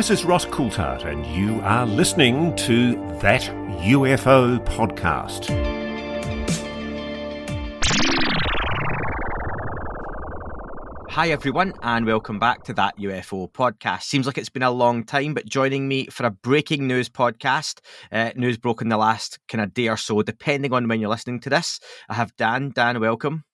This is Ross Coulthart, and you are listening to That UFO Podcast. Hi, everyone, and welcome back to that UFO podcast. Seems like it's been a long time, but joining me for a breaking news podcast, uh, news broken the last kind of day or so, depending on when you're listening to this. I have Dan. Dan, welcome.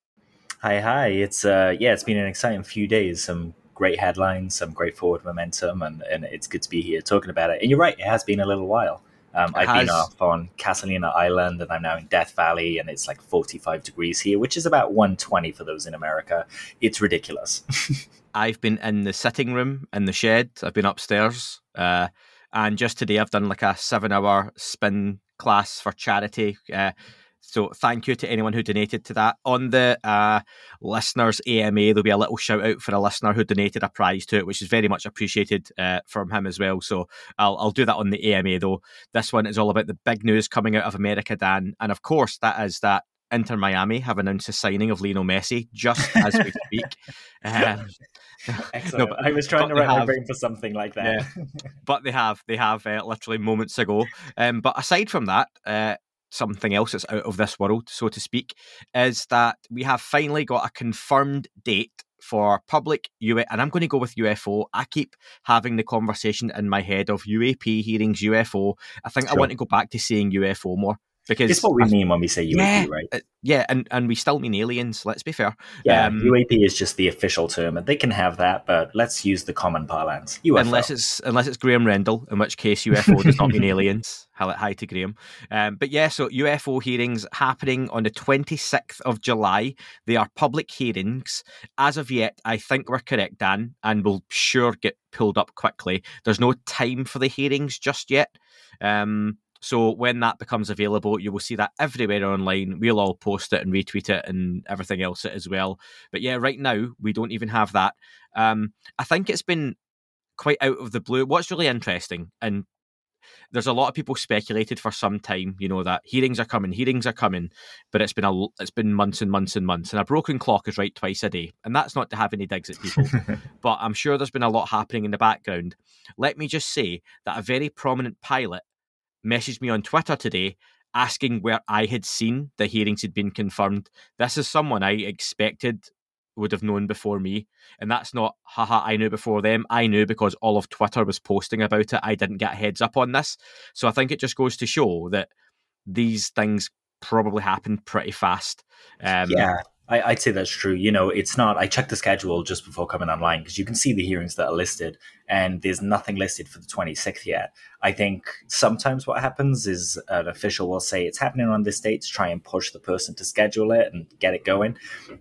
Hi, hi. It's uh, yeah, it's been an exciting few days. Some great headlines, some great forward momentum, and, and it's good to be here talking about it. And you're right, it has been a little while. Um, I've has. been off on Catalina Island and I'm now in Death Valley and it's like 45 degrees here, which is about 120 for those in America. It's ridiculous. I've been in the sitting room in the shed. I've been upstairs. Uh, and just today I've done like a seven hour spin class for charity. Uh, so thank you to anyone who donated to that. On the uh, listeners AMA, there'll be a little shout out for a listener who donated a prize to it, which is very much appreciated uh, from him as well. So I'll, I'll do that on the AMA though. This one is all about the big news coming out of America, Dan, and of course that is that Inter Miami have announced the signing of Lionel Messi just as we speak. Um, Excellent. No, I was trying to wrap have, my brain for something like that. Yeah, but they have, they have uh, literally moments ago. Um, but aside from that, uh, something else that's out of this world, so to speak, is that we have finally got a confirmed date for public UA, and I'm going to go with UFO. I keep having the conversation in my head of UAP hearings, UFO. I think sure. I want to go back to saying UFO more because it's what we I, mean when we say UAP, yeah, right? Uh, yeah, and, and we still mean aliens. Let's be fair. Yeah, um, UAP is just the official term, and they can have that, but let's use the common parlance. UFO. Unless it's unless it's Graham Rendell, in which case UFO does not mean aliens. Hi to Graham. Um, but yeah, so UFO hearings happening on the 26th of July. They are public hearings. As of yet, I think we're correct, Dan, and we'll sure get pulled up quickly. There's no time for the hearings just yet. Um, so when that becomes available, you will see that everywhere online. We'll all post it and retweet it and everything else as well. But yeah, right now we don't even have that. Um, I think it's been quite out of the blue. What's really interesting, and there's a lot of people speculated for some time, you know, that hearings are coming, hearings are coming, but it's been a it's been months and months and months, and a broken clock is right twice a day, and that's not to have any digs at people, but I'm sure there's been a lot happening in the background. Let me just say that a very prominent pilot messaged me on Twitter today asking where I had seen the hearings had been confirmed. This is someone I expected would have known before me. And that's not, haha, I knew before them. I knew because all of Twitter was posting about it. I didn't get heads up on this. So I think it just goes to show that these things probably happen pretty fast. Um, yeah. I, would say that's true. You know, it's not. I checked the schedule just before coming online because you can see the hearings that are listed, and there's nothing listed for the 26th yet. I think sometimes what happens is an official will say it's happening on this date to try and push the person to schedule it and get it going.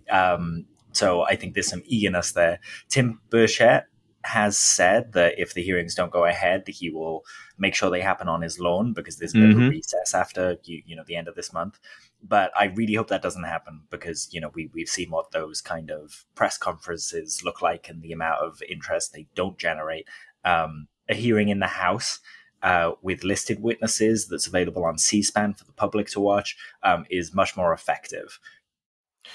Um, so I think there's some eagerness there. Tim Burchett has said that if the hearings don't go ahead, he will make sure they happen on his lawn because there's a mm-hmm. recess after you, you know the end of this month but I really hope that doesn't happen because you know we we've seen what those kind of press conferences look like and the amount of interest they don't generate. Um, a hearing in the House uh, with listed witnesses that's available on C-SPAN for the public to watch um, is much more effective.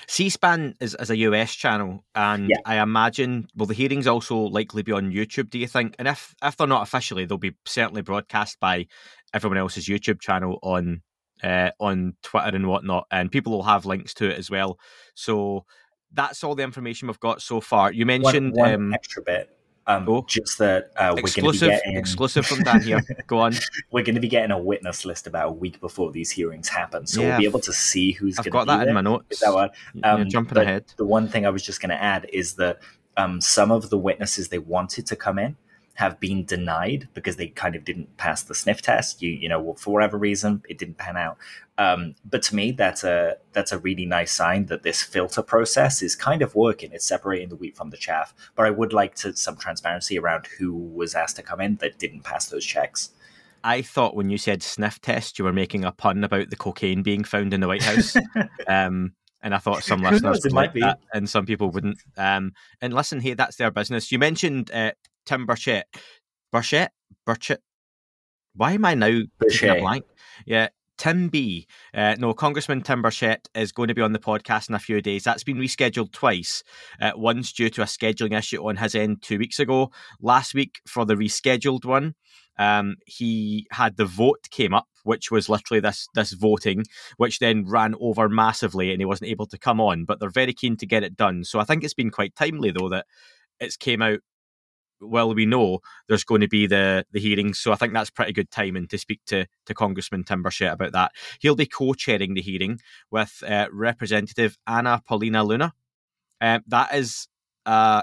C-SPAN is, is a US channel, and yeah. I imagine will the hearings also likely be on YouTube? Do you think? And if if they're not officially, they'll be certainly broadcast by everyone else's YouTube channel on uh, on Twitter and whatnot, and people will have links to it as well. So that's all the information we've got so far. You mentioned one, one um, extra bit. Um, oh, just that uh, we're going to be getting exclusive from Dan here. Go on. we're going to be getting a witness list about a week before these hearings happen, so yeah. we'll be able to see who's. I've got that there. in my notes. Is that what? Um, jumping ahead. The one thing I was just going to add is that um, some of the witnesses they wanted to come in have been denied because they kind of didn't pass the sniff test. You you know for whatever reason it didn't pan out. Um, but to me, that's a that's a really nice sign that this filter process is kind of working. It's separating the wheat from the chaff. But I would like to some transparency around who was asked to come in that didn't pass those checks. I thought when you said sniff test, you were making a pun about the cocaine being found in the White House. um, and I thought some listeners would like be. that, and some people wouldn't. Um, and listen, hey, that's their business. You mentioned uh, Tim Burchett. Burchett? Burchett? Why am I now Burchett. blank? Yeah, Tim B. Uh, no, Congressman Tim Burchett is going to be on the podcast in a few days. That's been rescheduled twice. Uh, once due to a scheduling issue on his end two weeks ago. Last week for the rescheduled one, um, he had the vote came up, which was literally this this voting, which then ran over massively, and he wasn't able to come on. But they're very keen to get it done. So I think it's been quite timely though that it's came out well we know there's going to be the the hearings. So I think that's pretty good timing to speak to to Congressman Tim about that. He'll be co-chairing the hearing with uh, Representative Anna Paulina Luna. Um, that is uh,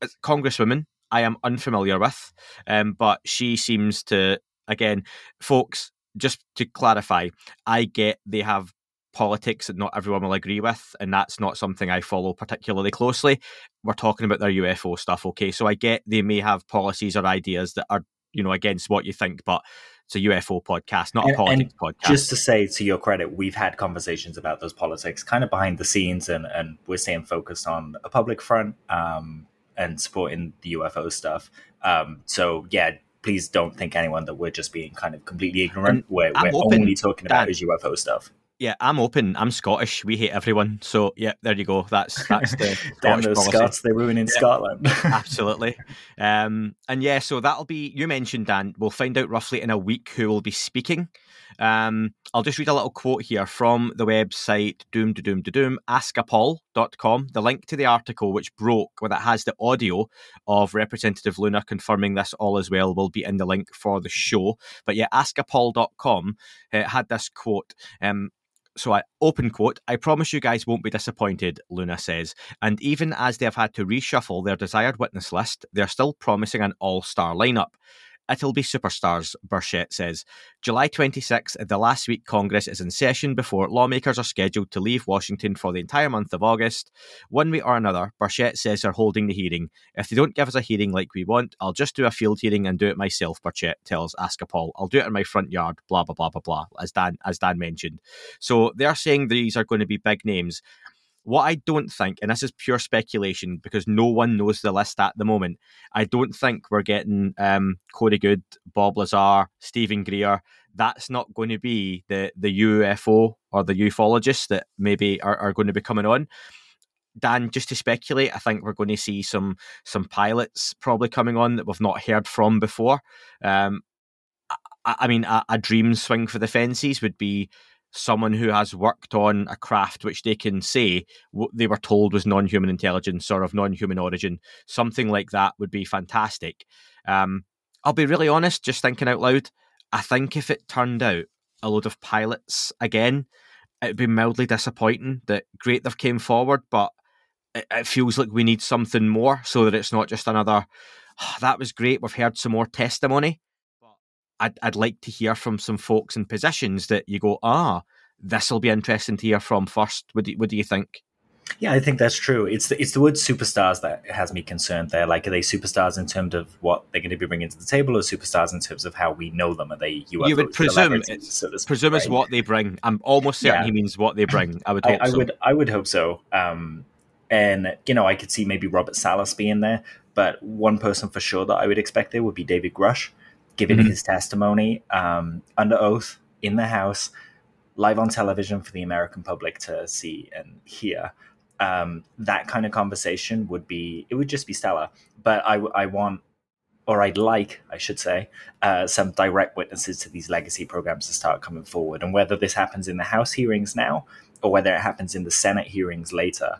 a congresswoman I am unfamiliar with, um, but she seems to again, folks. Just to clarify, I get they have politics that not everyone will agree with, and that's not something I follow particularly closely. We're talking about their UFO stuff, okay? So I get they may have policies or ideas that are, you know, against what you think, but it's a UFO podcast, not a politics and podcast. Just to say, to your credit, we've had conversations about those politics kind of behind the scenes, and, and we're staying focused on a public front um, and supporting the UFO stuff. Um, so, yeah, please don't think anyone that we're just being kind of completely ignorant. we're, we're open, only talking about Dan, is UFO stuff yeah, I'm open. I'm Scottish. We hate everyone. So yeah, there you go. That's that's the Damn those policy. Scots. they're ruining yeah, Scotland. absolutely. Um, and yeah, so that'll be. You mentioned Dan. We'll find out roughly in a week who will be speaking. Um, I'll just read a little quote here from the website doom to doom to doom askapol.com. The link to the article which broke, where that has the audio of Representative Luna confirming this all as well, will be in the link for the show. But yeah, askapol.com uh, had this quote. Um, so I open quote, I promise you guys won't be disappointed, Luna says. And even as they have had to reshuffle their desired witness list, they're still promising an all-star lineup. It'll be superstars, Burchett says. July 26th, the last week Congress is in session before lawmakers are scheduled to leave Washington for the entire month of August. One way or another, Burchett says they're holding the hearing. If they don't give us a hearing like we want, I'll just do a field hearing and do it myself, Burchett tells Askapol. I'll do it in my front yard, blah, blah, blah, blah, blah, as Dan, as Dan mentioned. So they're saying these are going to be big names. What I don't think, and this is pure speculation because no one knows the list at the moment, I don't think we're getting um, Corey Goode, Bob Lazar, Steven Greer. That's not going to be the, the UFO or the ufologists that maybe are, are going to be coming on. Dan, just to speculate, I think we're going to see some some pilots probably coming on that we've not heard from before. Um, I, I mean, a, a, dream swing for the fences would be someone who has worked on a craft which they can say what they were told was non-human intelligence or of non-human origin. Something like that would be fantastic. Um, i'll be really honest just thinking out loud i think if it turned out a load of pilots again it'd be mildly disappointing that great they've came forward but it, it feels like we need something more so that it's not just another oh, that was great we've heard some more testimony I'd, I'd like to hear from some folks in positions that you go, ah, this will be interesting to hear from first. What do, what do you think? Yeah, I think that's true. It's the, it's the word superstars that has me concerned there. Like, are they superstars in terms of what they're going to be bringing to the table, or superstars in terms of how we know them? Are they UFOs? You would presume, so presume it's what they bring. I'm almost certain yeah. he means what they bring. I would I, I so. would I would hope so. Um, and you know, I could see maybe Robert Salas being there, but one person for sure that I would expect there would be David Grusch giving mm-hmm. his testimony um, under oath in the House, live on television for the American public to see and hear. Um, that kind of conversation would be it would just be stellar. But I, I want, or I'd like, I should say, uh, some direct witnesses to these legacy programs to start coming forward. And whether this happens in the House hearings now or whether it happens in the Senate hearings later,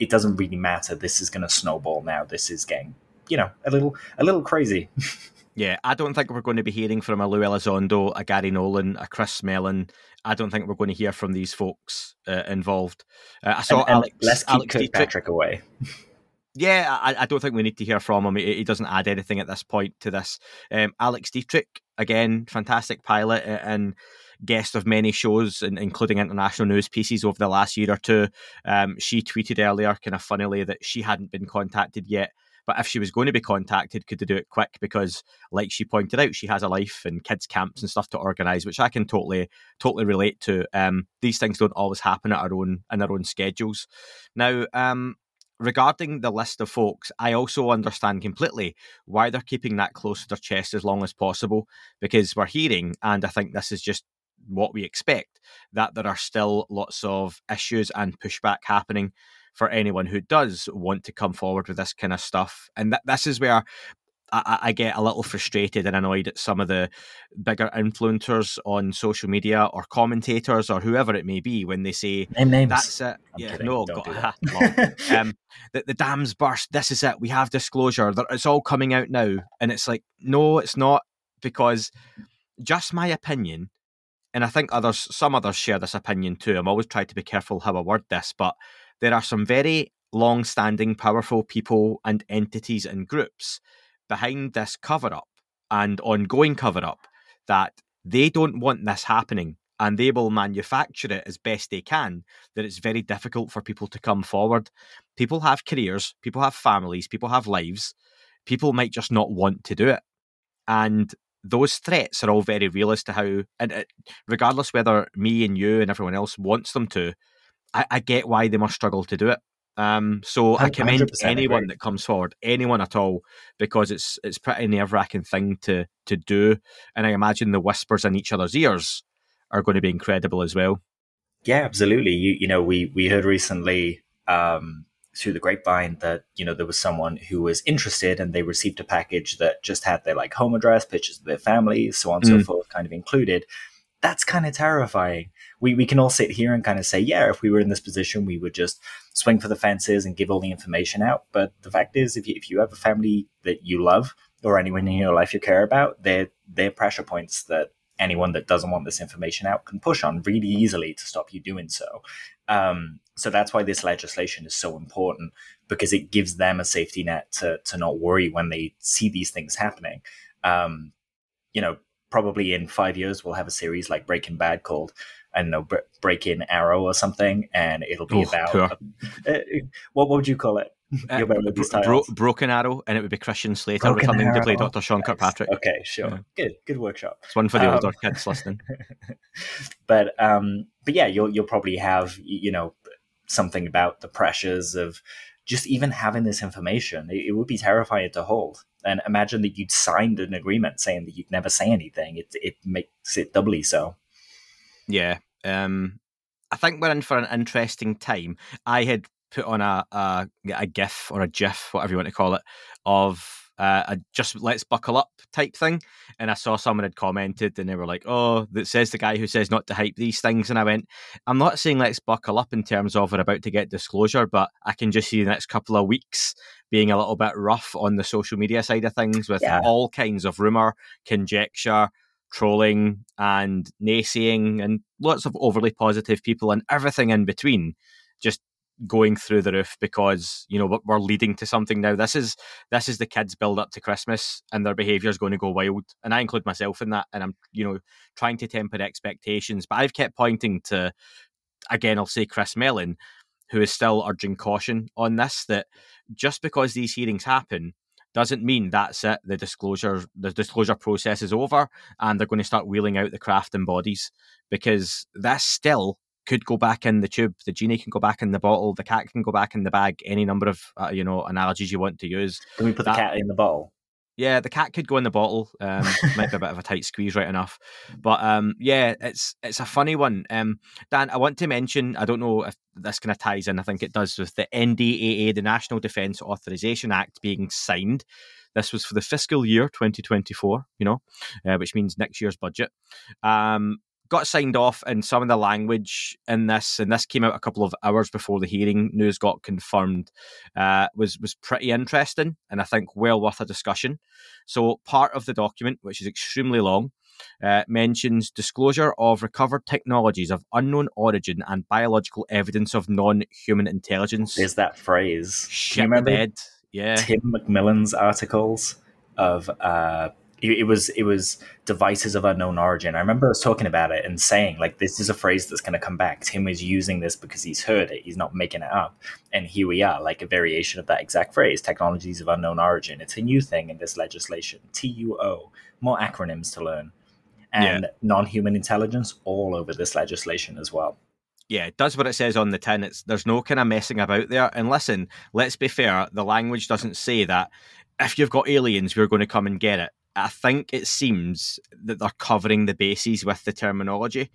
it doesn't really matter. This is going to snowball now. This is getting, you know, a little a little crazy. Yeah, I don't think we're going to be hearing from a Lou Elizondo, a Garry Nolan, a Chris Mellon. I don't think we're going to hear from these folks uh, involved. Uh, I saw and, Alex. Let's keep Alex Kirkpatrick away. yeah, I, I, don't think we need to hear from him. He, he doesn't add anything at this point to this. Um, Alex Dietrich, again, fantastic pilot and guest of many shows, including international news pieces over the last year or two. Um, she tweeted earlier, kind of funnily, that she hadn't been contacted yet but if she was going to be contacted, could they do it quick? Because, like she pointed out, she has a life and kids camps and stuff to organise, which I can totally, totally relate to. Um, these things don't always happen at our own in our own schedules. Now, um, regarding the list of folks, I also understand completely why they're keeping that close to their chest as long as possible because we're hearing, and I think this is just what we expect, that there are still lots of issues and pushback happening for anyone who does want to come forward with this kind of stuff. And th- this is where I, I, get a little frustrated and annoyed at some of the bigger influencers on social media or commentators or whoever it may be when they say Name names. that's it. I'm yeah, kidding. no, Don't that. um, the, the dam's burst. This is it. We have disclosure. It's all coming out now, and it's like, no, it's not, because just my opinion, and I think others, some others share this opinion too. I'm always trying to be careful how I word this, but there are some very long-standing, powerful people and entities and groups behind this cover-up and ongoing cover-up that they don't want this happening and they will manufacture it as best they can that it's very difficult for people to come forward. People have careers people have families people have lives. People might just not want to do it. And those threats are all very real as to how and it, regardless whether me and you and everyone else wants them to i, I get why they must struggle to do it um, so I commend anyone that comes forward, anyone at all, because it's it's pretty nerve wracking thing to to do, and I imagine the whispers in each other's ears are going to be incredible as well. Yeah, absolutely. You you know, we we heard recently um, through the grapevine that you know there was someone who was interested and they received a package that just had their like home address, pictures of their families, so on and so Mm. forth, kind of included. That's kind of terrifying. We we can all sit here and kind of say, yeah, if we were in this position, we would just swing for the fences and give all the information out. But the fact is, if you if you have a family that you love or anyone in your life you care about, they're they're pressure points that anyone that doesn't want this information out can push on really easily to stop you doing so. Um, so that's why this legislation is so important because it gives them a safety net to to not worry when they see these things happening. Um, you know, probably in five years we'll have a series like Breaking Bad called I don't know Bre- Break In Arrow or something, and it'll be Oh, about uh, what what would you call it? Uh, You're better with these bro- Broken Arrow, and it would be Christian Slater Broken returning to play Dr. Sean Nice. Kirkpatrick. Okay, sure, Yeah. good, good workshop. It's one for the Um, older kids listening. but um, but yeah, you'll you'll probably have you know something about the pressures of just even having this information. It, it would be terrifying to hold. And imagine that you'd signed an agreement saying that you'd never say anything. It it makes it doubly so. Yeah. Um, I think we're in for an interesting time. I had put on a a, a GIF or a GIF, whatever you want to call it, of uh, a just let's buckle up type thing. And I saw someone had commented and they were like, oh, that says the guy who says not to hype these things. And I went, I'm not saying let's buckle up in terms of we're about to get disclosure, but I can just see the next couple of weeks being a little bit rough on the social media side of things with Yeah. all kinds of rumor, conjecture, trolling and naysaying and lots of overly positive people and everything in between just going through the roof because you know we're- leading to something now. This is this is the kids build up to christmas and their behavior is going to go wild. And i include myself in that and i'm you know trying to temper expectations. But i've kept pointing to again i'll say chris mellon who is still urging caution on this that just because these hearings happen doesn't mean that's it. The disclosure, the disclosure process is over, and they're going to start wheeling out the craft and bodies because this still could go back in the tube. The genie can go back in the bottle. The cat can go back in the bag. Any number of uh, you know analogies you want to use. Can we put the cat in the bottle? Yeah, the cat could go in the bottle. Um, might be a bit of a tight squeeze, right enough. But um, yeah, it's it's a funny one. Um, Dan, I want to mention. I don't know if this kind of ties in. I think it does with the NDAA, the National Defence Authorization Act, being signed. This was for the fiscal year 2024. You know, uh, which means next year's budget. Um, got signed off, and some of the language in this, and this came out a couple of hours before the hearing. News got confirmed. Uh, was was pretty interesting, and I think well worth a discussion. So, part of the document, which is extremely long, uh, mentions disclosure of recovered technologies of unknown origin and biological evidence of non-human intelligence. There's that phrase. Shit you remember bed. Yeah. Tim McMillan's articles of uh, it, was it was devices of unknown origin. I remember us talking about it and saying like this is a phrase that's going to come back. Tim is using this because he's heard it. He's not making it up. And here we are, like a variation of that exact phrase: technologies of unknown origin. It's a new thing in this legislation. TUO. More acronyms to learn. And non-human intelligence all over this legislation as well. yeah, it does what it says on the tin. It's there's no kind of messing about there. And listen, let's be fair, the language doesn't say that if you've got aliens, we're going to come and get it. I think it seems that they're covering the bases with the terminology.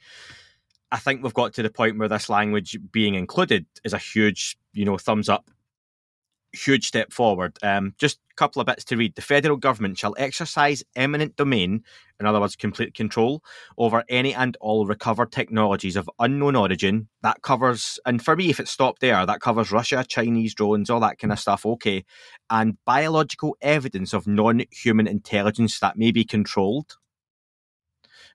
I think we've got to the point where this language being included is a huge, you know, thumbs up huge step forward. Um, just a couple of bits to read. The federal government shall exercise eminent domain, in other words, complete control over any and all recovered technologies of unknown origin. That covers, and for me, if it stopped there, that covers Russia, Chinese drones, all that kind of stuff. Okay, and biological evidence of non-human intelligence that may be controlled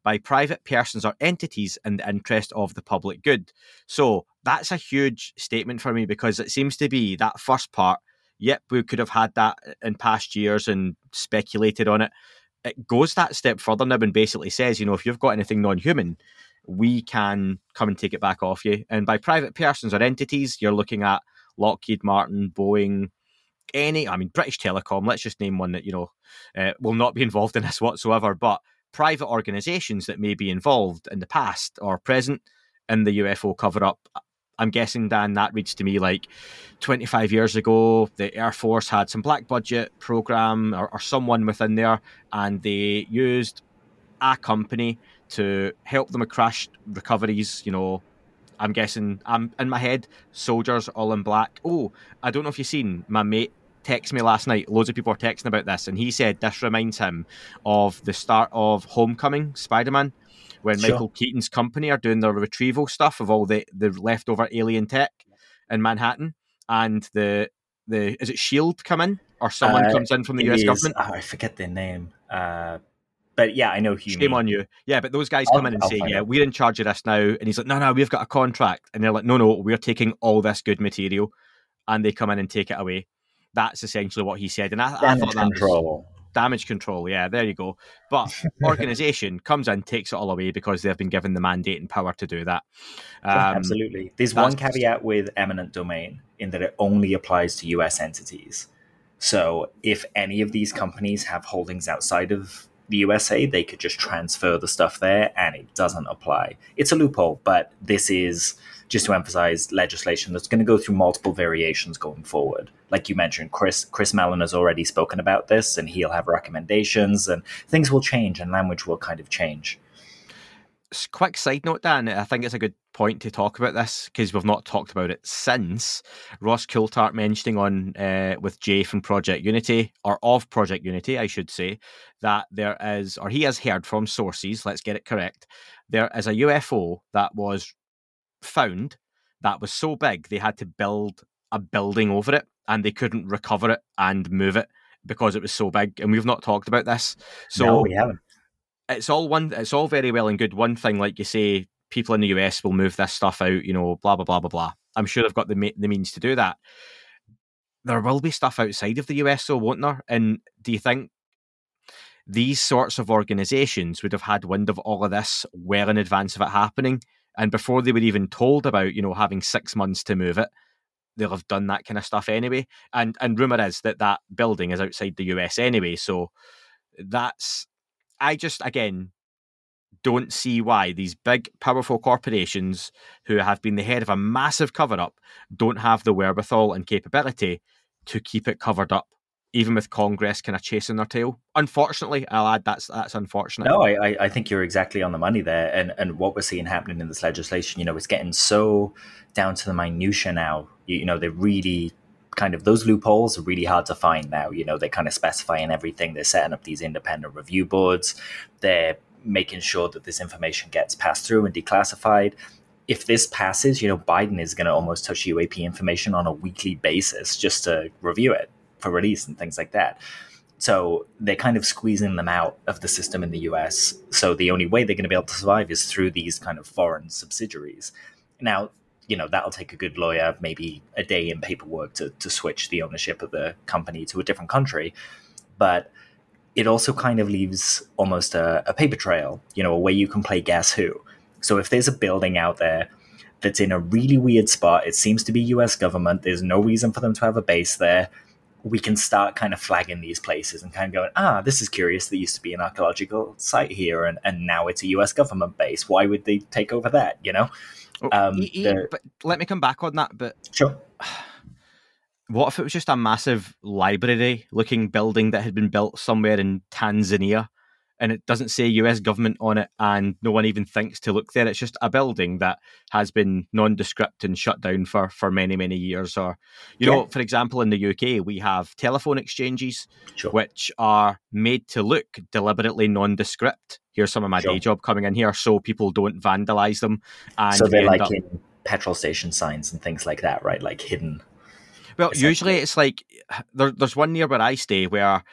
by private persons or entities in the interest of the public good. So that's a huge statement for me because it seems to be that first part yep, we could have had that in past years and speculated on it. It goes that step further now and basically says, you know, if you've got anything non human, we can come and take it back off you. And by private persons or entities, you're looking at Lockheed Martin, Boeing, any, I mean, British Telecom, let's just name one that, you know, uh, will not be involved in this whatsoever, but private organizations that may be involved in the past or present in the UFO cover up I'm guessing, Dan, that reads to me like 25 years ago, the Air Force had some black budget program or, or someone within there, and they used a company to help them with crash recoveries. You know, I'm guessing, I'm in my head, soldiers all in black. Oh, I don't know if you've seen my mate text me last night. Loads of people are texting about this, and he said this reminds him of the start of Homecoming, Spider Man when sure. Michael Keaton's company are doing their retrieval stuff of all the, the leftover alien tech in Manhattan, and the the is it Shield come in or someone uh, comes in from the US is, government? Oh, I forget their name. Uh, but yeah, I know who. Shame on you. Yeah, but those guys come I'll, in and I'll say, "Yeah, we're in charge of this now," and he's like, "No, no, we've got a contract," and they're like, "No, no, we're taking all this good material," and they come in and take it away. That's essentially what he said, and I, I thought that was, damage control. Yeah, there you go. But organization comes in, takes it all away because they've been given the mandate and power to do that. Um, absolutely. There's one caveat with eminent domain in that it only applies to US entities. So if any of these companies have holdings outside of the USA, they could just transfer the stuff there and it doesn't apply. It's a loophole, but this is just to emphasize legislation that's going to go through multiple variations going forward. Like you mentioned, Chris Chris Mellon has already spoken about this, and he'll have recommendations, and things will change, and language will kind of change. Quick side note, Dan. I think it's a good point to talk about this because we've not talked about it since Ross Coulthart mentioning on uh, with Jay from Project Unity or of Project Unity, I should say, that there is, or he has heard from sources. Let's get it correct. There is a UFO that was found that was so big they had to build a building over it and they couldn't recover it and move it because it was so big. And we've not talked about this. So no, we haven't. It's all one it's all very well and good. One thing, like you say, people in the US will move this stuff out, you know, blah blah blah blah blah. I'm sure they've got the the means to do that. There will be stuff outside of the US though, won't there? And do you think these sorts of organizations would have had wind of all of this well in advance of it happening and before they were even told about, you know, having six months to move it, they'll have done that kind of stuff anyway. And and rumor is that that building is outside the US anyway. So that's I just again don't see why these big, powerful corporations who have been the head of a massive cover up don't have the wherewithal and capability to keep it covered up even with Congress kind of chasing their tail. Unfortunately, I'll add that's that's unfortunate. No, I, I think you're exactly on the money there, and and what we're seeing happening in this legislation, you know, it's getting so down to the minutia now. You, you know, they're really kind of those loopholes are really hard to find now. You know, they're kind of specifying everything. They're setting up these independent review boards. They're making sure that this information gets passed through and declassified. If this passes, you know, Biden is going to almost touch UAP information on a weekly basis just to review it for release and things like that. So they're kind of squeezing them out of the system in the US. So the only way they're going to be able to survive is through these kind of foreign subsidiaries. Now, you know, that'll take a good lawyer, maybe a day in paperwork to, to switch the ownership of the company to a different country. But it also kind of leaves almost a, a paper trail, you know, a way you can play guess who. So if there's a building out there that's in a really weird spot, it seems to be US government, there's no reason for them to have a base there we can start kind of flagging these places and kind of going, ah, this is curious. There used to be an archaeological site here, and, and now it's a US government base. Why would they take over that? You know. Oh, um, the, but let me come back on that. But sure. what if it was just a massive library looking building that had been built somewhere in Tanzania and it doesn't say US government on it, and no one even thinks to look there. It's just a building that has been nondescript and shut down for, for many, many years. Or, you yeah. know, for example, in the UK, we have telephone exchanges sure. which are made to look deliberately nondescript. Here's some of my sure. day job coming in here, so people don't vandalize them. And so they're like up... in petrol station signs and things like that, right? Like hidden. Well, usually it's like there, there's one near where I stay where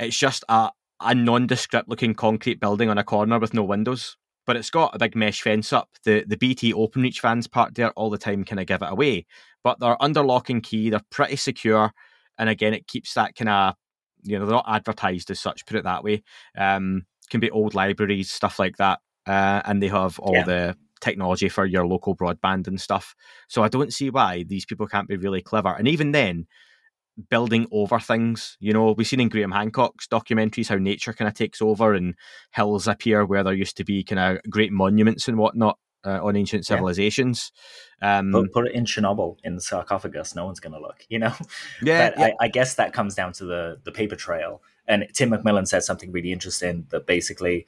it's just a, a nondescript looking concrete building on a corner with no windows, but it's got a big mesh fence up. The the BT Openreach vans parked there all the time kind of give it away, but they're under lock and key. They're pretty secure, and again, it keeps that kind of you know they're not advertised as such. Put it that way. Um, can be old libraries, stuff like that, uh, and they have all yeah. the technology for your local broadband and stuff. So I don't see why these people can't be really clever. And even then, building over things. You know, we've seen in Graham Hancock's documentaries how nature kind of takes over and hills appear where there used to be kind of great monuments and whatnot uh, on ancient civilizations. Yeah. Um, put, put, it in Chernobyl in the sarcophagus. No one's going to look, you know? Yeah. yeah. I, I, guess that comes down to the, the paper trail. And Tim McMillan said something really interesting that basically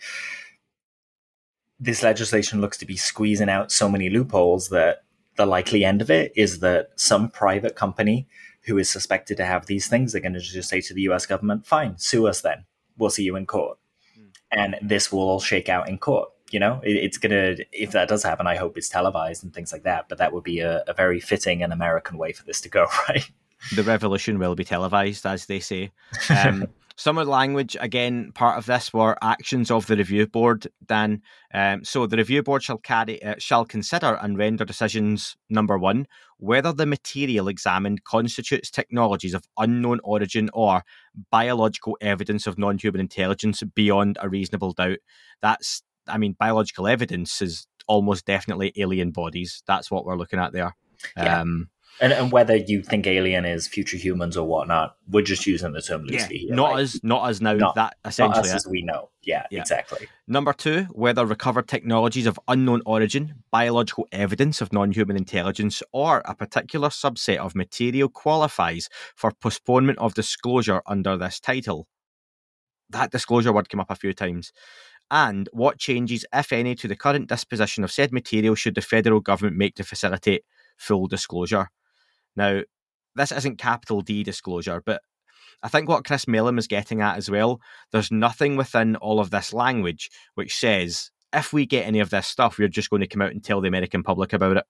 this legislation looks to be squeezing out so many loopholes that the likely end of it is that some private company who is suspected to have these things they're going to just say to the US government, fine, sue us then. We'll see you in court. Mm. And this will all shake out in court. You know, it, it's going to, if that does happen, I hope it's televised and things like that. But that would be a, a very fitting and American way for this to go, right? The revolution will be televised, as they say. Um, some of the language, again, part of this were actions of the review board, Dan. Um, so the review board shall carry uh, shall consider and render decisions. Number one, whether the material examined constitutes technologies of unknown origin or biological evidence of non-human intelligence beyond a reasonable doubt. That's, I mean, biological evidence is almost definitely alien bodies. That's what we're looking at there. Yeah. Um, and, and whether you think alien is future humans or whatnot, we're just using the term loosely. Yeah, here, not as not as now not, that essentially not as we know. Yeah, yeah, exactly. Number two, whether recovered technologies of unknown origin, biological evidence of non-human intelligence, or a particular subset of material qualifies for postponement of disclosure under this title. That disclosure word came up a few times and what changes, if any, to the current disposition of said material should the federal government make to facilitate full disclosure. Now, this isn't capital D disclosure, but I think what Chris Mellon is getting at as well, there's nothing within all of this language which says if we get any of this stuff, we're just going to come out and tell the American public about it.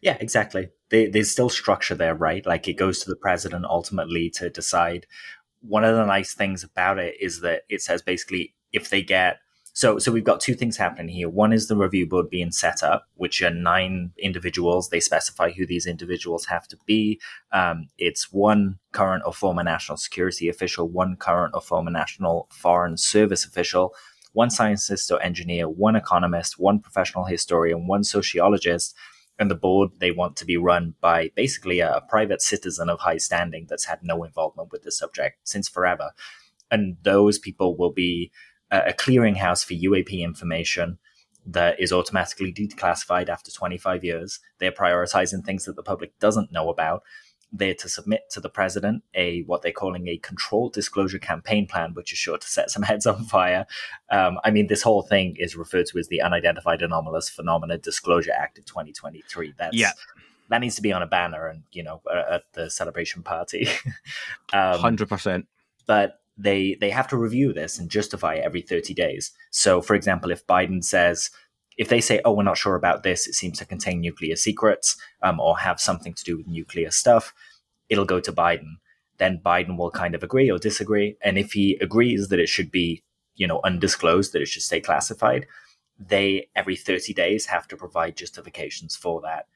Yeah, exactly. There's still structure there, right? Like it goes to the president ultimately to decide. One of the nice things about it is that it says basically if they get so, so we've got two things happening here. One is the review board being set up, which are nine individuals. They specify who these individuals have to be. Um, it's one current or former national security official, one current or former national foreign service official, one scientist or engineer, one economist, one professional historian, one sociologist, and the board they want to be run by basically a, a private citizen of high standing that's had no involvement with the subject since forever. And those people will be a clearinghouse for UAP information that is automatically declassified after 25 years. They're prioritizing things that the public doesn't know about. They're to submit to the president a what they're calling a controlled disclosure campaign plan, which is sure to set some heads on fire. Um, I mean, this whole thing is referred to as the Unidentified Anomalous Phenomena Disclosure Act of 2023. That's yeah that needs to be on a banner and you know at the celebration party um, 100% but they they have to review this and justify it every 30 days. So, for example, if Biden says, if they say, "Oh, we're not sure about this. It seems to contain nuclear secrets um, or have something to do with nuclear stuff," it'll go to Biden. Then Biden will kind of agree or disagree, and if he agrees that it should be, you know, undisclosed, that it should stay classified, they every 30 days have to provide justifications for that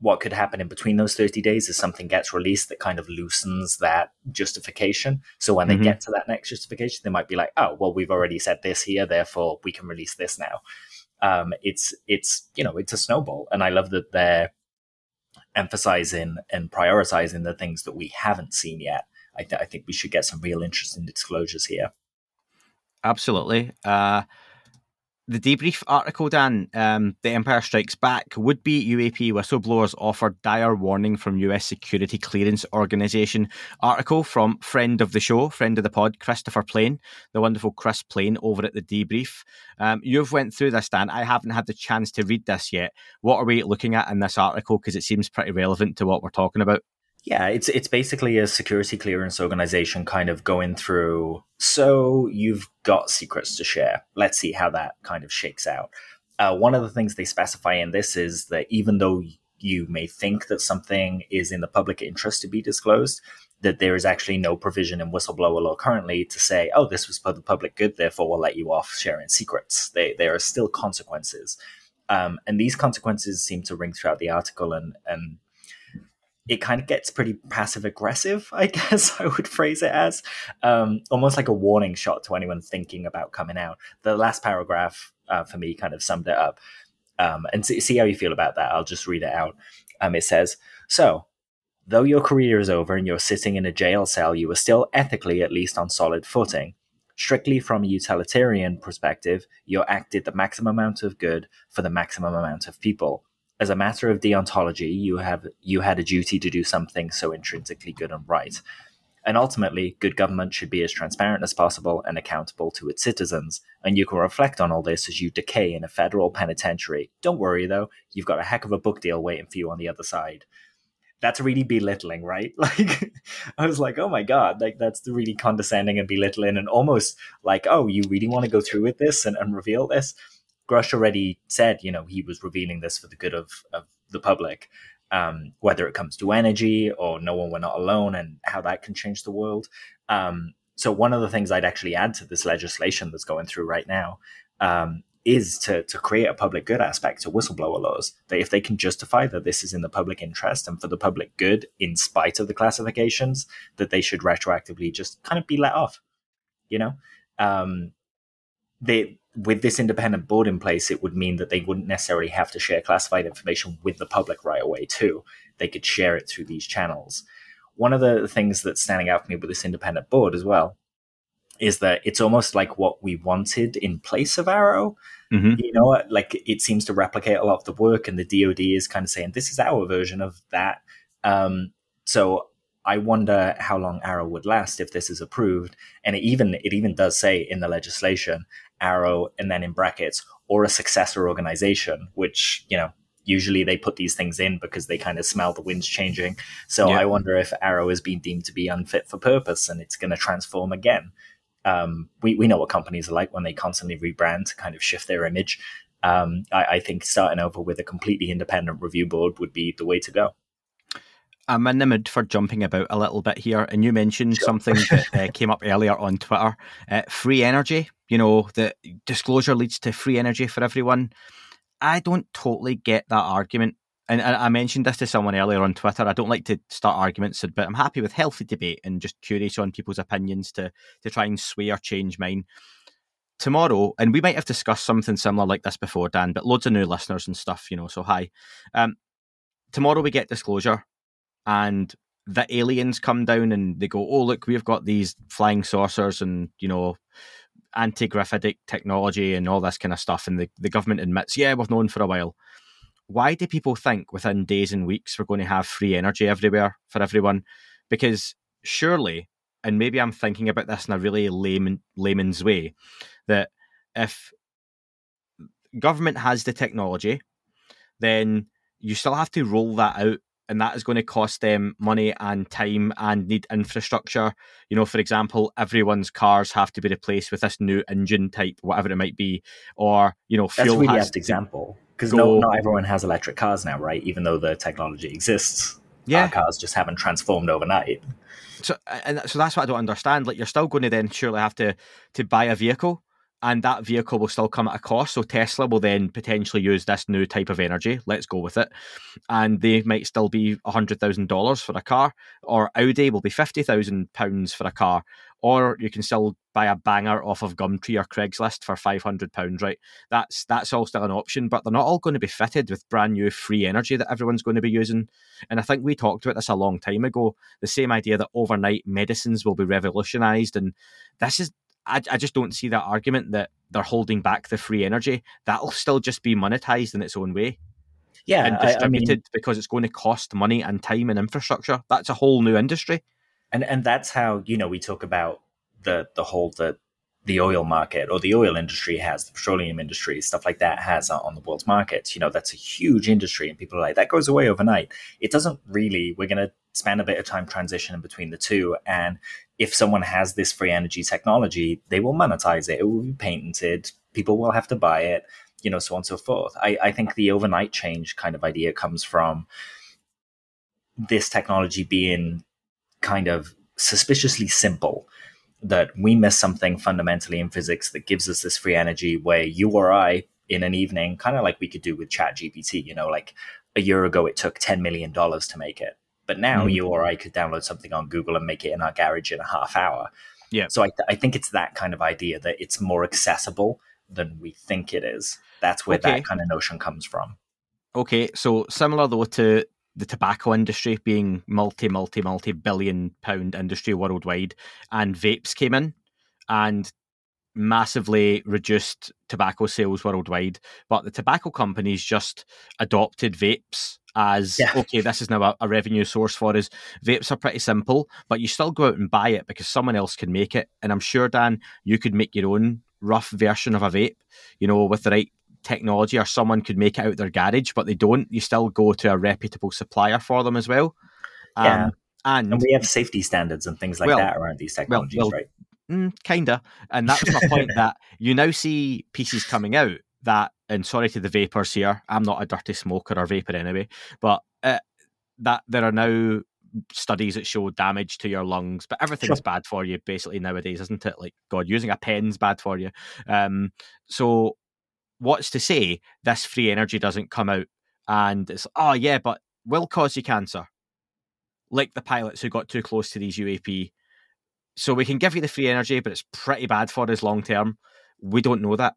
what could happen in between those 30 days is something gets released that kind of loosens that justification. So when mm-hmm. they get to that next justification, they might be like, oh, well, we've already said this here, therefore we can release this now. Um, it's, it's, you know, it's a snowball. And I love that they're emphasizing and prioritizing the things that we haven't seen yet. I, th- I think we should get some real interesting disclosures here. Absolutely. Uh, the debrief article, Dan, um, The Empire Strikes Back, would be UAP whistleblowers offered dire warning from US Security Clearance Organization. Article from friend of the show, friend of the pod, Christopher Plain, the wonderful Chris Plain over at the debrief. Um, you've went through this, Dan. I haven't had the chance to read this yet. What are we looking at in this article? Because it seems pretty relevant to what we're talking about. Yeah, it's it's basically a security clearance organization kind of going through. So you've got secrets to share. Let's see how that kind of shakes out. Uh, one of the things they specify in this is that even though you may think that something is in the public interest to be disclosed, that there is actually no provision in whistleblower law currently to say, oh, this was for the public good, therefore we'll let you off sharing secrets. They, there are still consequences. Um, and these consequences seem to ring throughout the article and, and it kind of gets pretty passive aggressive, I guess I would phrase it as um, almost like a warning shot to anyone thinking about coming out. The last paragraph uh, for me kind of summed it up. Um, and see, see, how you feel about that. I'll just read it out. Um, it says, So, though your career is over and you're sitting in a jail cell, you are still ethically at least on solid footing. Strictly from a utilitarian perspective, you acted the maximum amount of good for the maximum amount of people as a matter of deontology, you have you had a duty to do something so intrinsically good and right. And ultimately, good government should be as transparent as possible and accountable to its citizens. And you can reflect on all this as you decay in a federal penitentiary. Don't worry though, you've got a heck of a book deal waiting for you on the other side. That's really belittling, right? Like, I was like, oh my God, like that's really condescending and belittling and almost like, oh, you really want to go through with this and, and reveal this? Grusch already said, you know, he was revealing this for the good of, of the public, um, whether it comes to energy or no one we're not alone and how that can change the world. Um, so one of the things I'd actually add to this legislation that's going through right now um, is to, to create a public good aspect to whistleblower laws. That if they can justify that this is in the public interest and for the public good, in spite of the classifications, that they should retroactively just kind of be let off. You know, um, they with this independent board in place, it would mean that they wouldn't necessarily have to share classified information with the public right away, too. They could share it through these channels. One of the things that's standing out for me with this independent board as well is that it's almost like what we wanted in place of AARO. Mm-hmm. You know, like it seems to replicate a lot of the work, and the DoD is kind of saying this is our version of that. Um, so I wonder how long AARO would last if this is approved. And it even it even does say in the legislation AARO and then in brackets or a successor organization, which you know usually they put these things in because they kind of smell the winds changing. So yeah. I wonder if AARO has been deemed to be unfit for purpose and it's going to transform again. Um, we we know what companies are like when they constantly rebrand to kind of shift their image. Um, I, I think starting over with a completely independent review board would be the way to go. I'm in the mood for jumping about a little bit here, and you mentioned sure. something that uh, came up earlier on Twitter: uh, free energy. You know, the disclosure leads to free energy for everyone. I don't totally get that argument, and I mentioned this to someone earlier on Twitter. I don't like to start arguments, but I'm happy with healthy debate and just curious on people's opinions to to try and sway or change mine. Tomorrow, and we might have discussed something similar like this before, Dan, but loads of new listeners and stuff, you know. So hi. Um, tomorrow we get disclosure and the aliens come down and they go, "Oh, look, we've got these flying saucers and you know anti-gravitic technology and all this kind of stuff," and the, the government admits, "Yeah, we've known for a while." Why do people think within days and weeks we're going to have free energy everywhere for everyone? Because surely, and maybe I'm thinking about this in a really layman, layman's way, that if government has the technology, then you still have to roll that out and that is going to cost them money and time and need infrastructure. You know, for example, everyone's cars have to be replaced with this new engine type, whatever it might be, or you know, fuel. That's really apt example because no, not everyone has electric cars now, right? Even though the technology exists, yeah, Our cars just haven't transformed overnight. So, and so that's what I don't understand. Like, you're still going to then surely have to to buy a vehicle and that vehicle will still come at a cost. So Tesla will then potentially use this new type of energy. Let's go with it, and they might still be hundred thousand dollars for a car, or Audi will be fifty thousand pounds for a car, or you can still buy a banger off of Gumtree or Craigslist for five hundred pounds. Right? That's that's all still an option, but they're not all going to be fitted with brand new free energy that everyone's going to be using. And I think we talked about this a long time ago. The same idea that overnight medicines will be revolutionised, and this is I, I just don't see that argument that they're holding back the free energy, that'll still just be monetized in its own way. Yeah, and I- I mean- distributed because it's going to cost money and time and infrastructure. That's a whole new industry. and and that's how you know we talk about the the whole the the oil market or the oil industry has the petroleum industry stuff like that has on the world's markets you know that's a huge industry and people are like that goes away overnight it doesn't really we're going to spend a bit of time transitioning between the two and if someone has this free energy technology they will monetize it. It will be patented. People will have to buy it you know so on and so forth. I, I think the overnight change kind of idea comes from this technology being kind of suspiciously simple that we miss something fundamentally in physics that gives us this free energy where you or I in an evening, kind of like we could do with Chat GPT, you know, like a year ago it took $10 million to make it. But now Mhm. you or I could download something on Google and make it in our garage in a half hour. Yeah. So I, I think it's that kind of idea that it's more accessible than we think it is. That's where Okay. that kind of notion comes from. Okay, so similar though to the tobacco industry being multi, multi, multi billion pound industry worldwide, and vapes came in and massively reduced tobacco sales worldwide. But the tobacco companies just adopted vapes as Yeah. okay, this is now a, a revenue source for us. Vapes are pretty simple, but you still go out and buy it because someone else can make it. And I'm sure, Dan, you could make your own rough version of a vape, you know, with the right technology, or someone could make it out their garage, but they don't. You still go to a reputable supplier for them as well. Um, Yeah. and And we have safety standards and things like Well, that around these technologies, well, right? Mm, kinda, and that's my point. That you now see pieces coming out that, and sorry to the vapors here, I'm not a dirty smoker or vapor anyway, but uh, that there are now studies that show damage to your lungs. But everything's Sure. bad for you basically nowadays, isn't it? Like God, using a pen's bad for you. Um, so what's to say this free energy doesn't come out and it's oh yeah, but will cause you cancer, like the pilots who got too close to these UAP so we can give you the free energy, but it's pretty bad for us long term. We don't know that.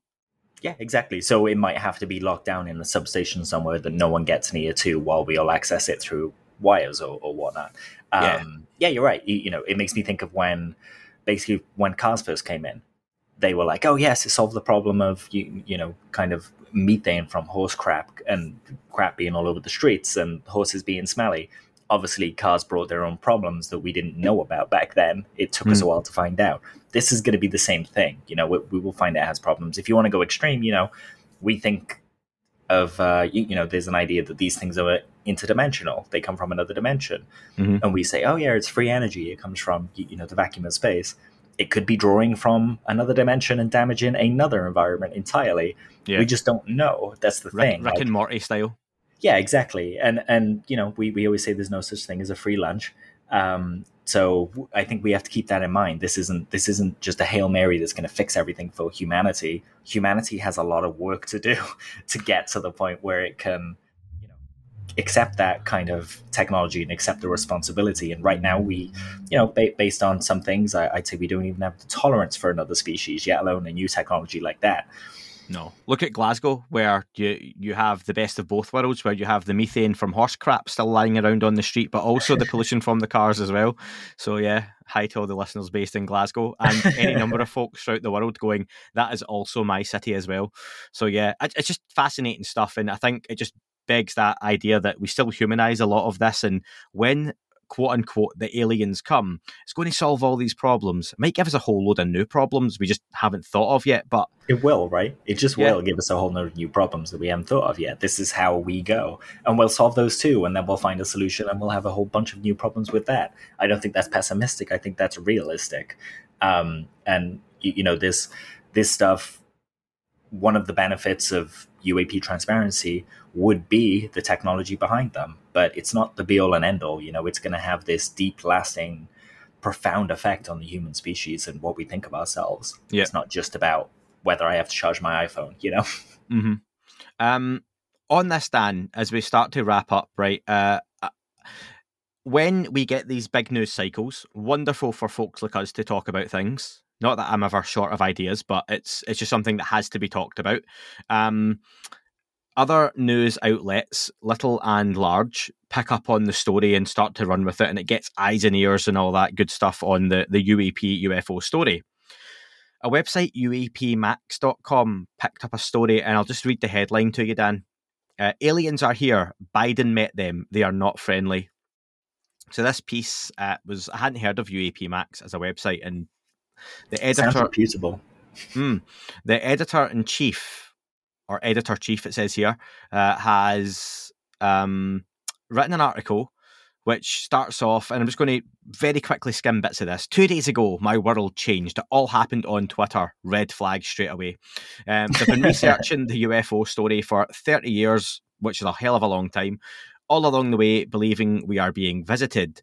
Yeah, exactly. So it might have to be locked down in a substation somewhere that no one gets near to while we all access it through wires or, or whatnot. Um, Yeah. yeah. you're right. You, you know, it makes me think of when basically when cars first came in, they were like, "Oh yes, it solved the problem of you, you know, kind of methane from horse crap and crap being all over the streets and horses being smelly." Obviously, cars brought their own problems that we didn't know about back then. It took us a while to find out. This is going to be the same thing. You know, we, we will find it has problems. If you want to go extreme, you know, we think of uh, you, you know, there's an idea that these things are interdimensional. They come from another dimension, Mhm. and we say, oh yeah, it's free energy. It comes from you you know the vacuum of space. It could be drawing from another dimension and damaging another environment entirely. Yeah. We just don't know. That's the Rick, thing. Rick Like- and Morty style. Yeah, exactly. And and you know, we, we always say there's no such thing as a free lunch. Um, so I think we have to keep that in mind. This isn't this isn't just a hail mary that's going to fix everything for humanity. Humanity has a lot of work to do to get to the point where it can, you know, accept that kind of technology and accept the responsibility. And right now, we, you know, ba- based on some things, I, I'd say we don't even have the tolerance for another species, yet alone a new technology like that. No. Look at Glasgow, where you you have the best of both worlds, where you have the methane from horse crap still lying around on the street, but also the pollution from the cars as well. So yeah, hi to all the listeners based in Glasgow and any number of folks throughout the world going, that is also my city as well. So yeah, it- it's just fascinating stuff, and I think it just begs that idea that we still humanize a lot of this, and when quote unquote the aliens come, it's going to solve all these problems. It might give us a whole load of new problems we just haven't thought of yet, but It will, right? It just Yeah. will give us a whole load of new problems that we haven't thought of yet. This is how we go. And we'll solve those too, and then we'll find a solution and we'll have a whole bunch of new problems with that. I don't think that's pessimistic. I think that's realistic. Um, and you, you know, this this stuff one of the benefits of UAP transparency would be the technology behind them, but it's not the be all and end all. You know, it's going to have this deep, lasting, profound effect on the human species and what we think of ourselves. Yeah. It's not just about whether I have to charge my iPhone. You know, hmm Um, on this, Dan, as we start to wrap up, right? Uh, uh, when we get these big news cycles, wonderful for folks like us to talk about things. Not that I'm ever short of ideas, but it's it's just something that has to be talked about. Um, other news outlets, little and large, pick up on the story and start to run with it, and it gets eyes and ears and all that good stuff on the the UAP UFO story. a website, UAPMax.com, picked up a story, and I'll just read the headline to you, Dan. Uh, aliens are here. Biden met them. They are not friendly. So this piece uh, was I hadn't heard of UAP Max as a website, and the editor Sounds reputable. Mm, the editor in chief, or editor chief, it says here, uh, has um, written an article which starts off, and I'm just going to very quickly skim bits of this. Two days ago, my world changed. It all happened on Twitter. Red flag straight away. Um, they've been researching the UFO story for 30 years, which is a hell of a long time. All along the way, believing we are being visited.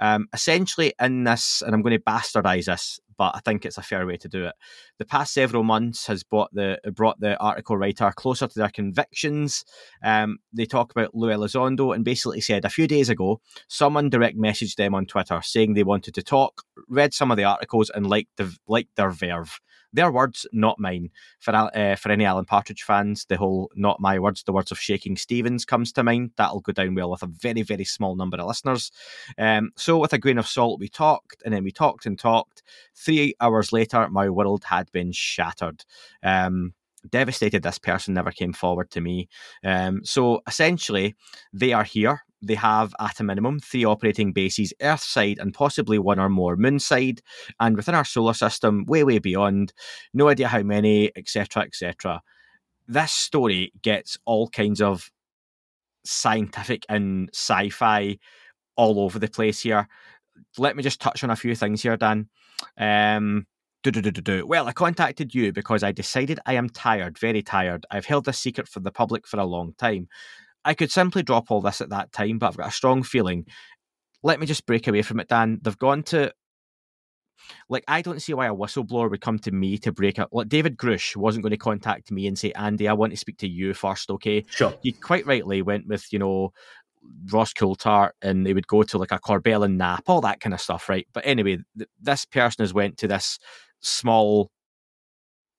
Um, essentially, in this, and I'm going to bastardize this, but I think it's a fair way to do it. The past several months has brought the brought the article writer closer to their convictions. Um, they talk about Lou Elizondo and basically said a few days ago, someone direct messaged them on Twitter saying they wanted to talk, read some of the articles, and liked the liked their verve. Their words, not mine. For uh, for any Alan Partridge fans, the whole "not my words," the words of Shakin' Stevens comes to mind. That'll go down well with a very very small number of listeners. Um, so, with a grain of salt, we talked, and then we talked and talked. Three hours later, my world had been shattered. Um, devastated this person never came forward to me. Um, so essentially, they are here. They have, at a minimum, three operating bases Earthside and possibly one or more Moonside, and within our solar system, way, way beyond. No idea how many, etc., etc. This story gets all kinds of scientific and sci fi all over the place here. Let me just touch on a few things here, Dan. Um, well, I contacted you because I decided I am tired, very tired. I've held this secret from the public for a long time. I could simply drop all this at that time, but I've got a strong feeling. Let me just break away from it, Dan. They've gone to like I don't see why a whistleblower would come to me to break up. Like David Grusch wasn't going to contact me and say, Andy, I want to speak to you first, okay? Sure. He quite rightly went with, you know, Ross Coulthart and they would go to like a Corbell and Knapp, all that kind of stuff, right? But anyway, th- this person has went to this small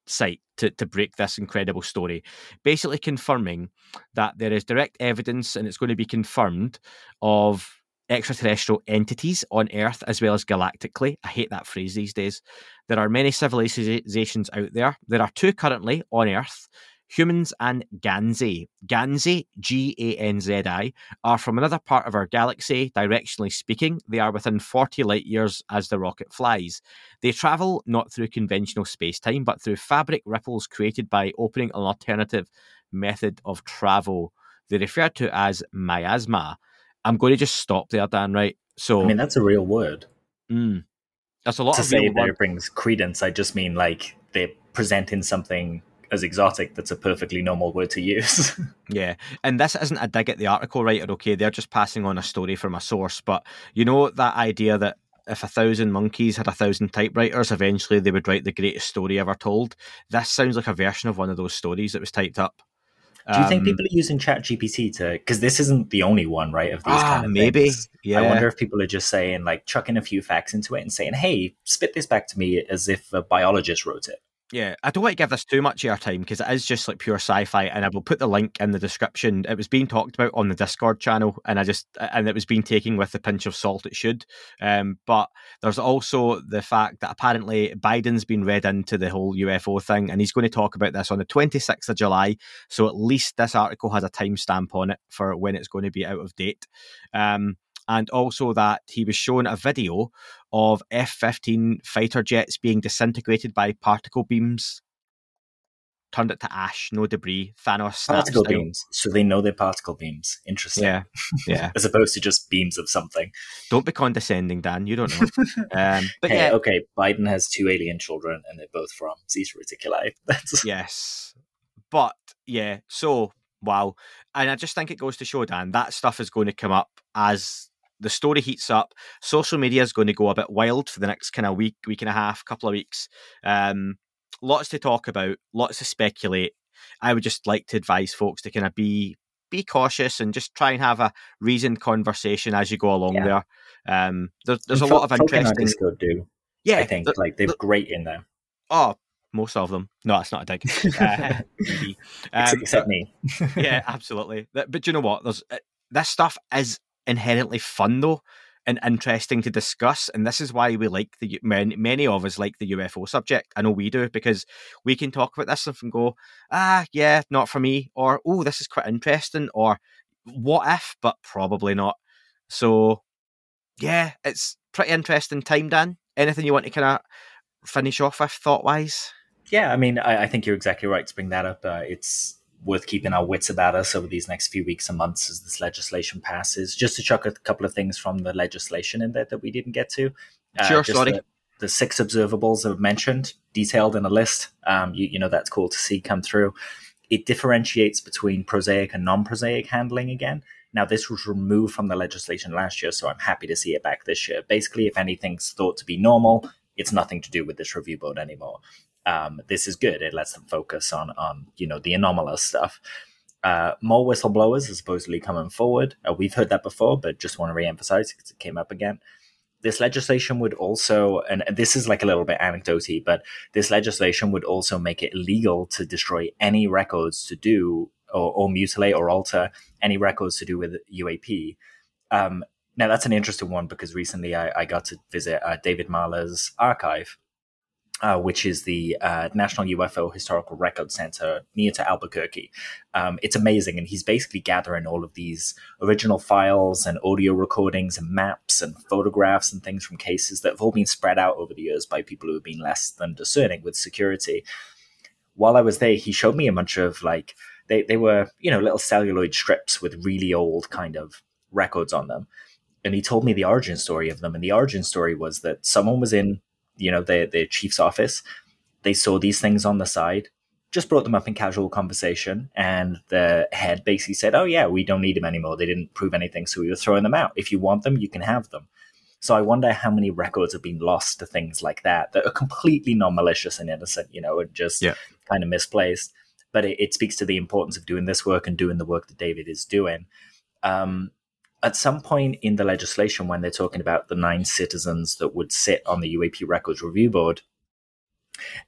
site to, to break this incredible story, basically confirming that there is direct evidence and it's going to be confirmed of extraterrestrial entities on Earth as well as galactically. I hate that phrase these days. There are many civilizations out there. There are two currently on Earth Humans and Ganzi. Ganzi, G A N Z I, are from another part of our galaxy, directionally speaking. They are within 40 light years as the rocket flies. They travel not through conventional space time, but through fabric ripples created by opening an alternative method of travel. They refer to as miasma. I'm going to just stop there, Dan, right? So, I mean, that's a real word. Mm, that's a lot to of say that word. it brings credence, I just mean like they're presenting something as exotic that's a perfectly normal word to use. Yeah, and this isn't a dig at the article writer, okay? They're just passing on a story from a source. But you know that idea that if a thousand monkeys had a thousand typewriters, eventually they would write the greatest story ever told. This sounds like a version of one of those stories that was typed up. Do you think Um, people are using ChatGPT to? Because this isn't the only one, right? Of these Ah, kind of maybe. things. Yeah. I wonder if people are just saying like chucking a few facts into it and saying, "Hey, spit this back to me as if a biologist wrote it." Yeah, I don't want to give this too much airtime because it is just like pure sci-fi, and I will put the link in the description. It was being talked about on the Discord channel, and I just and it was being taken with a pinch of salt. It should, um, but there's also the fact that apparently Biden's been read into the whole UFO thing, and he's going to talk about this on the 26th of July. So at least this article has a timestamp on it for when it's going to be out of date. Um, and also that he was shown a video of F 15 fighter jets being disintegrated by particle beams. Turned it to ash, no debris. Thanos Particle beams, so they know they're particle beams. Interesting. Yeah, yeah. As opposed to just beams of something. Don't be condescending, Dan. You don't know. Um, but hey, yeah, okay. Biden has two alien children, and they're both from Zeta Reticuli. That's yes. But yeah, so wow. And I just think it goes to show, Dan, that stuff is going to come up as the story heats up. Social media is going to go a bit wild for the next kind of week, week and a half, couple of weeks. Um, lots to talk about, lots to speculate. I would just like to advise folks to kind of be be cautious and just try and have a reasoned conversation as you go along Yeah. there. Um, there, there's a lot of folk- folk in interesting. Do. Yeah, I think there- like they're there- great in there, oh, most of them. No, that's not a dig. Uh, Um, except me. yeah, absolutely. But, but you know what? There's uh, this stuff is inherently fun though. and interesting to discuss. And this is why we like the many, many of us like the UFO subject. I know we do because we can talk about this stuff and go, ah, yeah, not for me, or oh, this is quite interesting, or what if, but probably not. So, yeah, it's pretty interesting time, Dan. Anything you want to kind of finish off with thought wise? Yeah, I mean, I, I, think you're exactly right to bring that up. Uh, it's worth keeping our wits about us over these next few weeks and months as this legislation passes. Just to chuck a couple of things from the legislation in there that we didn't get to. Uh, sure, sorry. The, the, six observables I've mentioned, detailed in a list. Um, you, you know, that's cool to see come through. It differentiates between prosaic and non prosaic handling again. Now, this was removed from the legislation last year, so I'm happy to see it back this year. Basically, if anything's thought to be normal, it's nothing to do with this review board anymore um, this is good. It lets them focus on on you know the anomalous stuff. Uh, more whistleblowers are supposedly coming forward. Uh, we've heard that before, but just want to re-emphasize because it came up again. This legislation would also, and this is like a little bit anecdoty, but this legislation would also make it illegal to destroy any records to do or, or mutilate or alter any records to do with UAP. Um, now that's an interesting one because recently I, I got to visit uh, David Marler's archive, uh, which is the uh, National UFO Historical Record Center near to Albuquerque. Um, it's amazing, and he's basically gathering all of these original files and audio recordings and maps and photographs and things from cases that have all been spread out over the years by people who have been less than discerning with security. While I was there, he showed me a bunch of like they they were you know little celluloid strips with really old kind of records on them, and he told me the origin story of them. And the origin story was that someone was in you know, the, the chief's office. They saw these things on the side, just brought them up in casual conversation, and the head basically said, Oh, yeah, we don't need them anymore. They didn't prove anything, so we were throwing them out. If you want them, you can have them. So I wonder how many records have been lost to things like that that are completely non malicious and innocent, you know, and just yeah. kind of misplaced. But it, it, speaks to the importance of doing this work and doing the work that David is doing. Um, at some point in the legislation, when they're talking about the nine citizens that would sit on the UAP Records Review Board,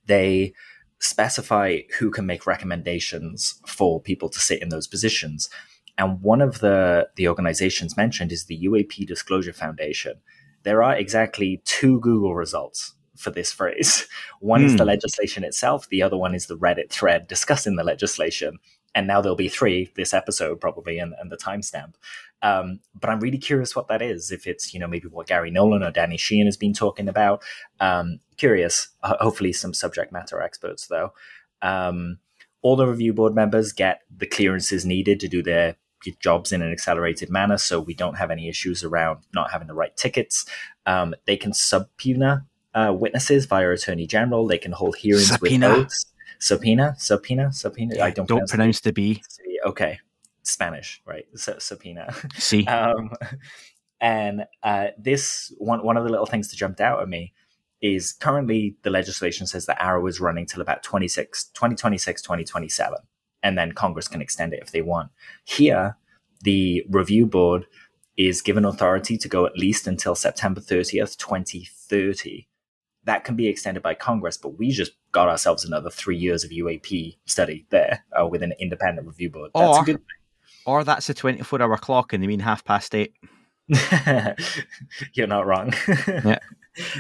they specify who can make recommendations for people to sit in those positions. And one of the, the organizations mentioned is the UAP Disclosure Foundation. There are exactly two Google results for this phrase. One mm. is the hmm. legislation itself, the other one is the Reddit thread discussing the legislation. And now there'll be three this episode, probably, and, and the timestamp. Um, but I'm really curious what that is. If it's you know maybe what Garry Nolan or Danny Sheehan has been talking about. Um, curious. Uh, hopefully, some subject matter experts though. Um, all the review board members get the clearances needed to do their jobs in an accelerated manner, so we don't have any issues around not having the right tickets. Um, they can subpoena uh, witnesses via attorney general. They can hold hearings subpoena. with oaths. Subpoena, subpoena, subpoena. Yeah, I don't, don't pronounce the B. Okay, Spanish, right? So, subpoena. See. Um, and uh, this one one of the little things that jumped out at me is currently the legislation says that AARO is running till about 26, 2026, 2027, and then Congress can extend it if they want. Here, the review board is given authority to go at least until September 30th, 2030. That can be extended by Congress, but we just got ourselves another three years of UAP study there uh, with an independent review board. That's or, a good thing or that's a 24 hour clock and they mean half past eight. You're not wrong. yeah.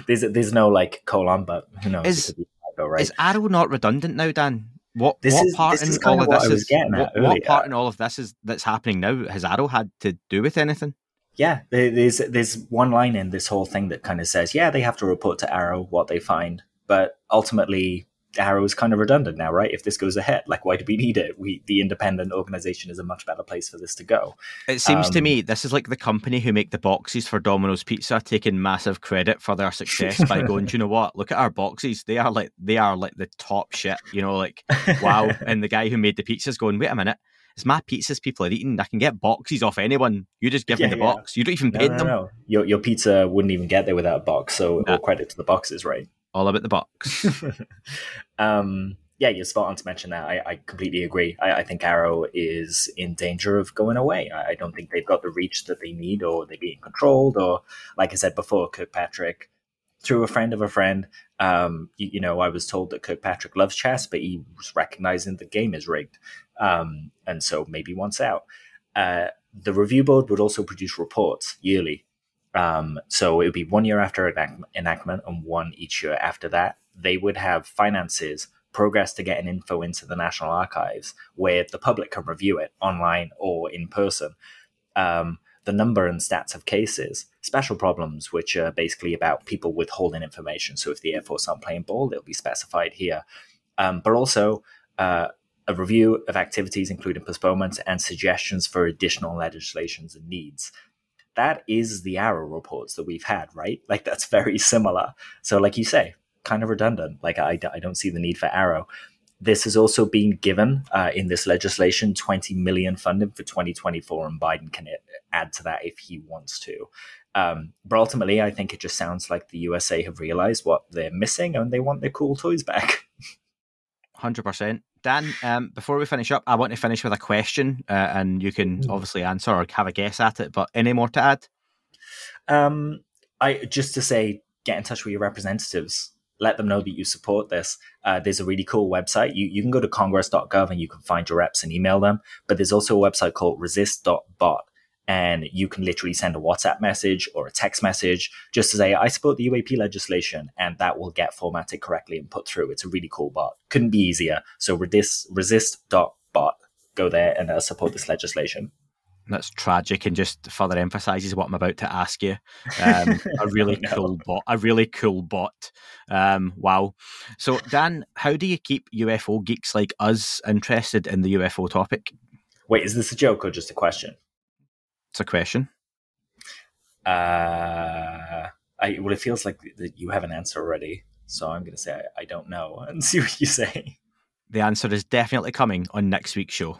There's there's no like colon, but who knows? Is, right? is AARO not redundant now, Dan? What this what is, part in all of this is what, what, part in all of this is that's happening now? Has AARO had to do with anything? Yeah, there's there's one line in this whole thing that kind of says, yeah, they have to report to AARO what they find, but ultimately AARO is kind of redundant now, right? If this goes ahead, like why do we need it? We the independent organization is a much better place for this to go. It seems um, to me this is like the company who make the boxes for Domino's Pizza taking massive credit for their success by going, Do you know what? Look at our boxes. They are like they are like the top shit. You know, like wow. and the guy who made the pizzas going, wait a minute. It's my pizzas people are eating. I can get boxes off anyone. You just give yeah, me the yeah. box. You don't even no, no, them. No. Your your pizza wouldn't even get there without a box. So all credit to the boxes, right? All about the box. um, yeah, you're spot on to mention that. I, I completely agree. I, I, think AARO is in danger of going away. I, I, don't think they've got the reach that they need, or they're being controlled, or like I said before, Kirkpatrick, through a friend of a friend, um, you, you, know, I was told that Kirkpatrick loves chess, but he was recognizing the game is rigged, um, and so maybe wants out. Uh, the review board would also produce reports yearly Um, so it would be one year after enactment and one each year after that. They would have finances progress to getting info into the National Archives where the public can review it online or in person. Um, the number and stats of cases, special problems, which are basically about people withholding information. So if the Air Force aren't playing ball, they'll be specified here. Um, but also uh, a review of activities, including postponements and suggestions for additional legislations and needs. That is the AARO reports that we've had, right? Like that's very similar. So, like you say, kind of redundant. Like I, I don't see the need for AARO. This has also been given uh, in this legislation 20 million funding for 2024, and Biden can add to that if he wants to. Um, but ultimately, I think it just sounds like the USA have realized what they're missing and they want their cool toys back. 100%. Dan, um, before we finish up, I want to finish with a question, uh, and you can mm. obviously answer or have a guess at it. But any more to add? Um, I just to say, get in touch with your representatives let them know that you support this. Uh, there's a really cool website. You, you can go to congress.gov and you can find your reps and email them. But there's also a website called resist.bot. And you can literally send a WhatsApp message or a text message just to say, I support the UAP legislation. And that will get formatted correctly and put through. It's a really cool bot. Couldn't be easier. So resist, resist.bot. Go there and uh, support this legislation that's tragic and just further emphasizes what I'm about to ask you. Um, a really cool bot, a really cool bot. Um, wow. So, Dan, how do you keep UFO geeks like us interested in the UFO topic? Wait, is this a joke or just a question? It's a question. Uh, I well, it feels like that you have an answer already, so I'm going to say I, I don't know and see what you say. The answer is definitely coming on next week's show.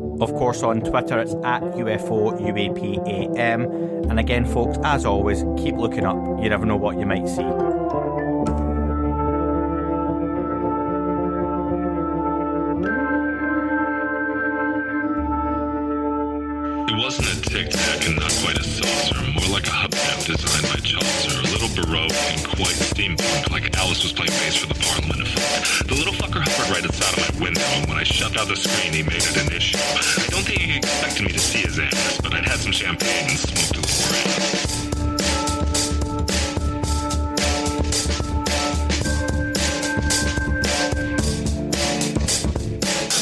of course, on Twitter, it's at UFO UAPAM. And again, folks, as always, keep looking up. You never know what you might see. And not quite a saucer, more like a hubcap designed by Chaucer, a little baroque and quite steampunk, like Alice was playing bass for the Parliament effect. The little fucker hovered right outside of my window, and when I shoved out the screen, he made it an issue. I don't think he expected me to see his ass, but I'd had some champagne and smoked a little grass.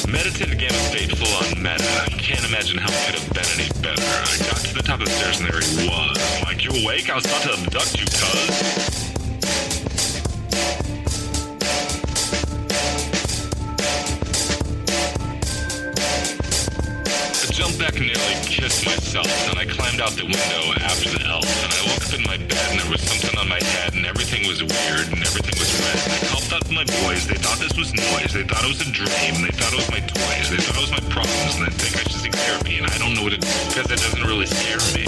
Meditative Gamma State full on meta. Can't imagine how it could have been any better. The top of the stairs and there he was. Like, you awake? I was about to abduct you, cuz. I jumped back and nearly kissed myself, and I climbed out the window after the elf, and I woke up in my bed, and there was something on my head, and everything was weird, and everything was red, to my boys, they thought this was noise, they thought it was a dream, they thought it was my toys, they thought it was my problems, and they think I should seek therapy, and I don't know what it is, because it doesn't really scare me.